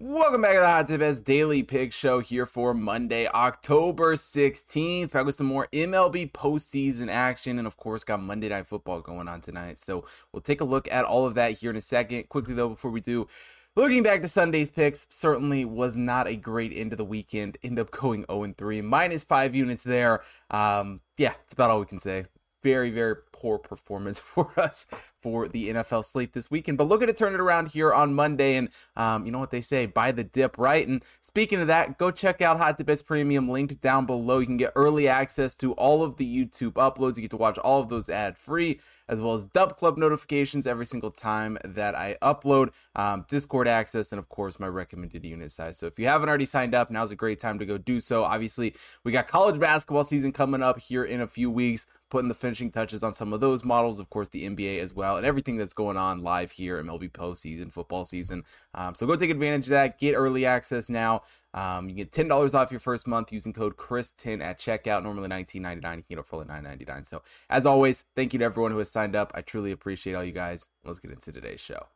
Welcome back to the Hot Tip Bets Daily Pick Show here for Monday, October 16th. Back with some more MLB postseason action, and of course, got Monday Night Football going on tonight. So we'll take a look at all of that here in a second. Quickly though, before we do, looking back to Sunday's picks, certainly was not a great end of the weekend. End up going 0 3, minus five units there. Um, yeah, it's about all we can say very, very poor performance for us for the NFL slate this weekend. But look at it turn it around here on Monday. And um, you know what they say, buy the dip, right? And speaking of that, go check out Hot Bets Premium linked down below. You can get early access to all of the YouTube uploads. You get to watch all of those ad free as well as Dub Club notifications every single time that I upload, um, Discord access, and of course my recommended unit size. So if you haven't already signed up, now's a great time to go do so. Obviously, we got college basketball season coming up here in a few weeks putting the finishing touches on some of those models, of course, the NBA as well, and everything that's going on live here, MLB postseason, football season. Um, so go take advantage of that. Get early access now. Um, you get ten dollars off your first month using code Chris10 at checkout. Normally nineteen ninety nine. You can get it for only nine ninety nine. So as always, thank you to everyone who has signed up. I truly appreciate all you guys. Let's get into today's show.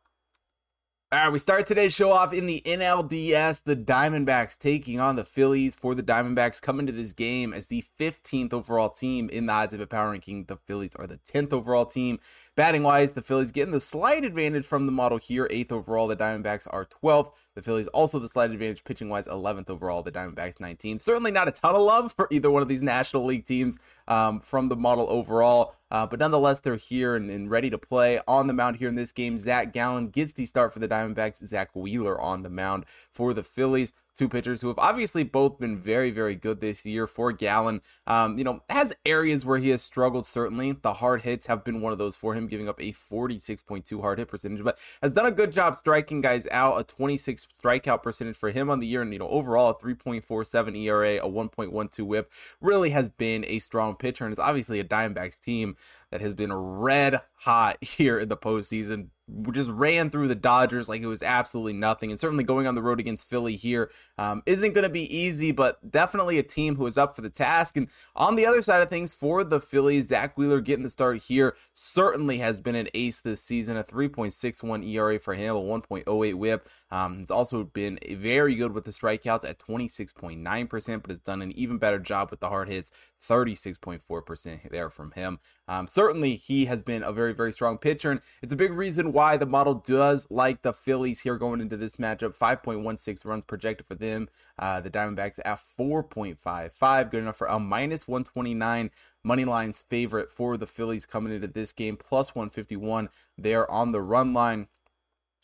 All right, we start today's show off in the NLDS. The Diamondbacks taking on the Phillies for the Diamondbacks coming to this game as the 15th overall team in the odds of a power ranking. The Phillies are the 10th overall team. Batting wise, the Phillies getting the slight advantage from the model here, 8th overall. The Diamondbacks are 12th. The Phillies also the slight advantage pitching wise, 11th overall. The Diamondbacks 19th. Certainly not a ton of love for either one of these National League teams um, from the model overall, uh, but nonetheless, they're here and, and, ready to play on the mound here in this game. Zach Gallen gets the start for the Diamondbacks. Zack Wheeler on the mound for the Phillies two pitchers who have obviously both been very, very good this year for Gallen. Um, you know, has areas where he has struggled, certainly. The hard hits have been one of those for him, giving up a 46.2 hard hit percentage, but has done a good job striking guys out, a 26 strikeout percentage for him on the year, and, you know, overall, a 3.47 ERA, a 1.12 whip. Really has been a strong pitcher, and it's obviously a Diamondbacks team that has been red hot here in the postseason just ran through the Dodgers like it was absolutely nothing. And certainly going on the road against Philly here um, not going to be easy, but definitely a team who is up for the task. And on the other side of things, for the Phillies, Zack Wheeler getting the start here certainly has been an ace this season. A 3.61 ERA for him, a 1.08 whip. Um, it's also been very good with the strikeouts at 26.9%, but has done an even better job with the hard hits, 36.4% there from him. Um, certainly, he has been a very, very strong pitcher, and it's a big reason why the model does like the Phillies here going into this matchup. 5.16 runs projected for them. Uh, the Diamondbacks at 4.55, good enough for a minus 129 money line's favorite for the Phillies coming into this game, plus 151 there on the run line.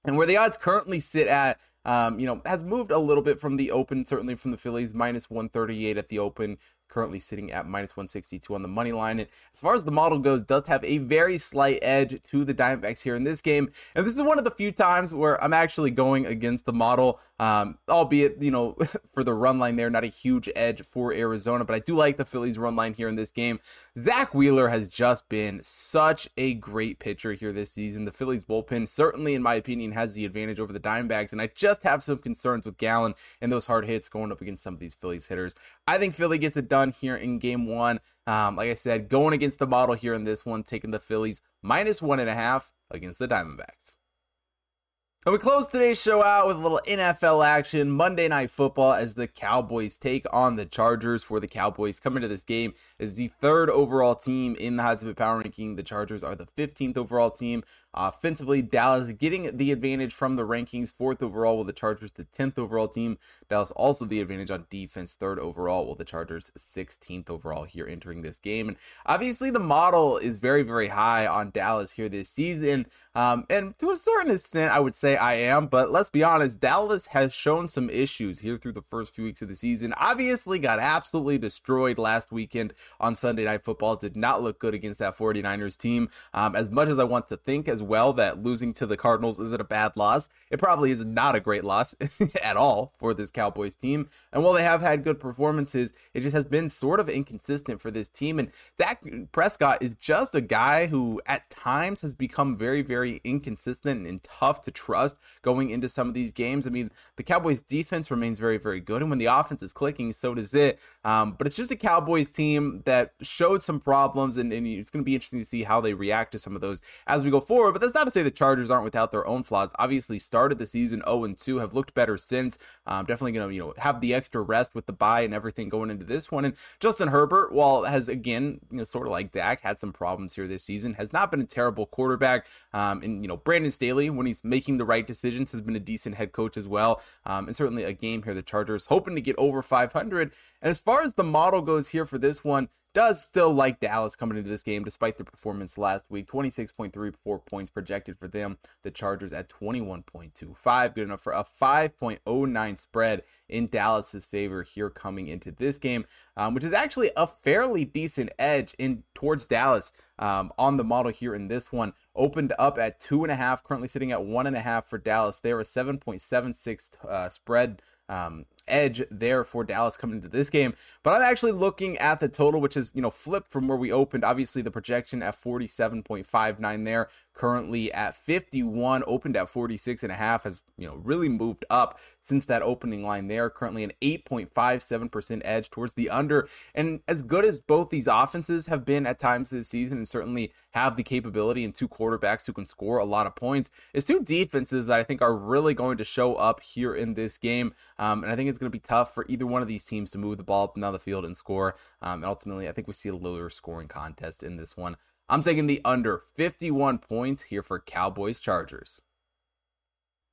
And where the odds currently sit at, um, you know, has moved a little bit from the open, certainly from the Phillies, minus 138 at the open, currently sitting at minus 162 on the money line. And as far as the model goes, does have a very slight edge to the Diamondbacks here in this game. And this is one of the few times where I'm actually going against the model, um, albeit, you know, for the run line there, not a huge edge for Arizona, but I do like the Phillies run line here in this game. Zack Wheeler has just been such a great pitcher here this season. The Phillies bullpen certainly, in my opinion, has the advantage over the Diamondbacks. And I just have some concerns with Gallen and those hard hits going up against some of these Phillies hitters. I think Philly gets it done here in game one. Um, like I said, going against the model here in this one, taking the Phillies minus one and a half against the Diamondbacks. And we close today's show out with a little NFL action. Monday Night Football as the Cowboys take on the Chargers. For the Cowboys coming to this game is the third overall team in the Tip Power Ranking. The Chargers are the 15th overall team. Offensively, Dallas getting the advantage from the rankings, fourth overall, while the Chargers the 10th overall team. Dallas also the advantage on defense, third overall, while the Chargers 16th overall here entering this game. And obviously, the model is very, very high on Dallas here this season. Um, and to a certain extent, I would say I am, but let's be honest, Dallas has shown some issues here through the first few weeks of the season. Obviously, got absolutely destroyed last weekend on Sunday Night Football. Did not look good against that 49ers team. Um, as much as I want to think as well that losing to the Cardinals isn't a bad loss. It probably is not a great loss at all for this Cowboys team. And while they have had good performances, it just has been sort of inconsistent for this team. And Dak Prescott is just a guy who at times has become very, very inconsistent and tough to trust going into some of these games. I mean, the Cowboys defense remains very, very good. And when the offense is clicking, so does it. Um, but it's just a Cowboys team that showed some problems, and, and it's going to be interesting to see how they react to some of those as we go forward. But that's not to say the Chargers aren't without their own flaws. Obviously, started the season 0 2, have looked better since. Um, definitely going to, you know, have the extra rest with the bye and everything going into this one. And Justin Herbert, while has again, you know, sort of like Dak, had some problems here this season, has not been a terrible quarterback. Um, and you know, Brandon Staley, when he's making the right decisions, has been a decent head coach as well. Um, and certainly a game here, the Chargers hoping to get over 500. And as far as the model goes here for this one, does still like Dallas coming into this game despite the performance last week. 26.34 points projected for them. The Chargers at 21.25. Good enough for a 5.09 spread in Dallas's favor here coming into this game, um, which is actually a fairly decent edge in towards Dallas um, on the model here in this one. Opened up at two and a half, currently sitting at one and a half for Dallas. They are a 7.76 uh, spread um, edge there for Dallas coming into this game. But I'm actually looking at the total, which is, you know, flipped from where we opened. Obviously, the projection at 47.59 there, currently at 51, opened at 46 and a half, has, you know, really moved up since that opening line there. Currently an 8.57% edge towards the under. And as good as both these offenses have been at times this season, and certainly have the capability and two quarterbacks who can score a lot of points, is two defenses that I think are really going to show up here in this game. Um, and I think it's going to be tough for either one of these teams to move the ball up and down the field and score. Um, and ultimately, I think we see a lower scoring contest in this one. I'm taking the under 51 points here for Cowboys Chargers.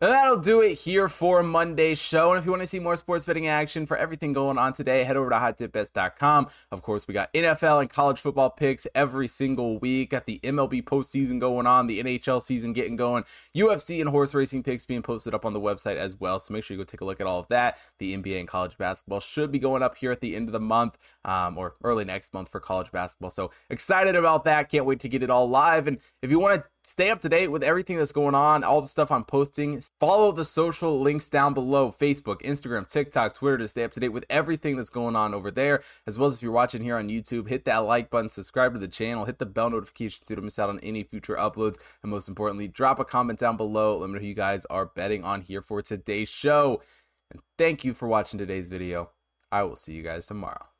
That'll do it here for Monday's show. And if you want to see more sports betting action for everything going on today, head over to hottipbets.com. Of course, we got NFL and college football picks every single week. Got the MLB postseason going on, the NHL season getting going, UFC and horse racing picks being posted up on the website as well. So make sure you go take a look at all of that. The NBA and college basketball should be going up here at the end of the month um, or early next month for college basketball. So excited about that. Can't wait to get it all live. And if you want to stay up to date with everything that's going on, all the stuff I'm posting. Follow the social links down below Facebook, Instagram, TikTok, Twitter to stay up to date with everything that's going on over there. As well as if you're watching here on YouTube, hit that like button, subscribe to the channel, hit the bell notification so you don't miss out on any future uploads. And most importantly, drop a comment down below. Let me know who you guys are betting on here for today's show. And thank you for watching today's video. I will see you guys tomorrow.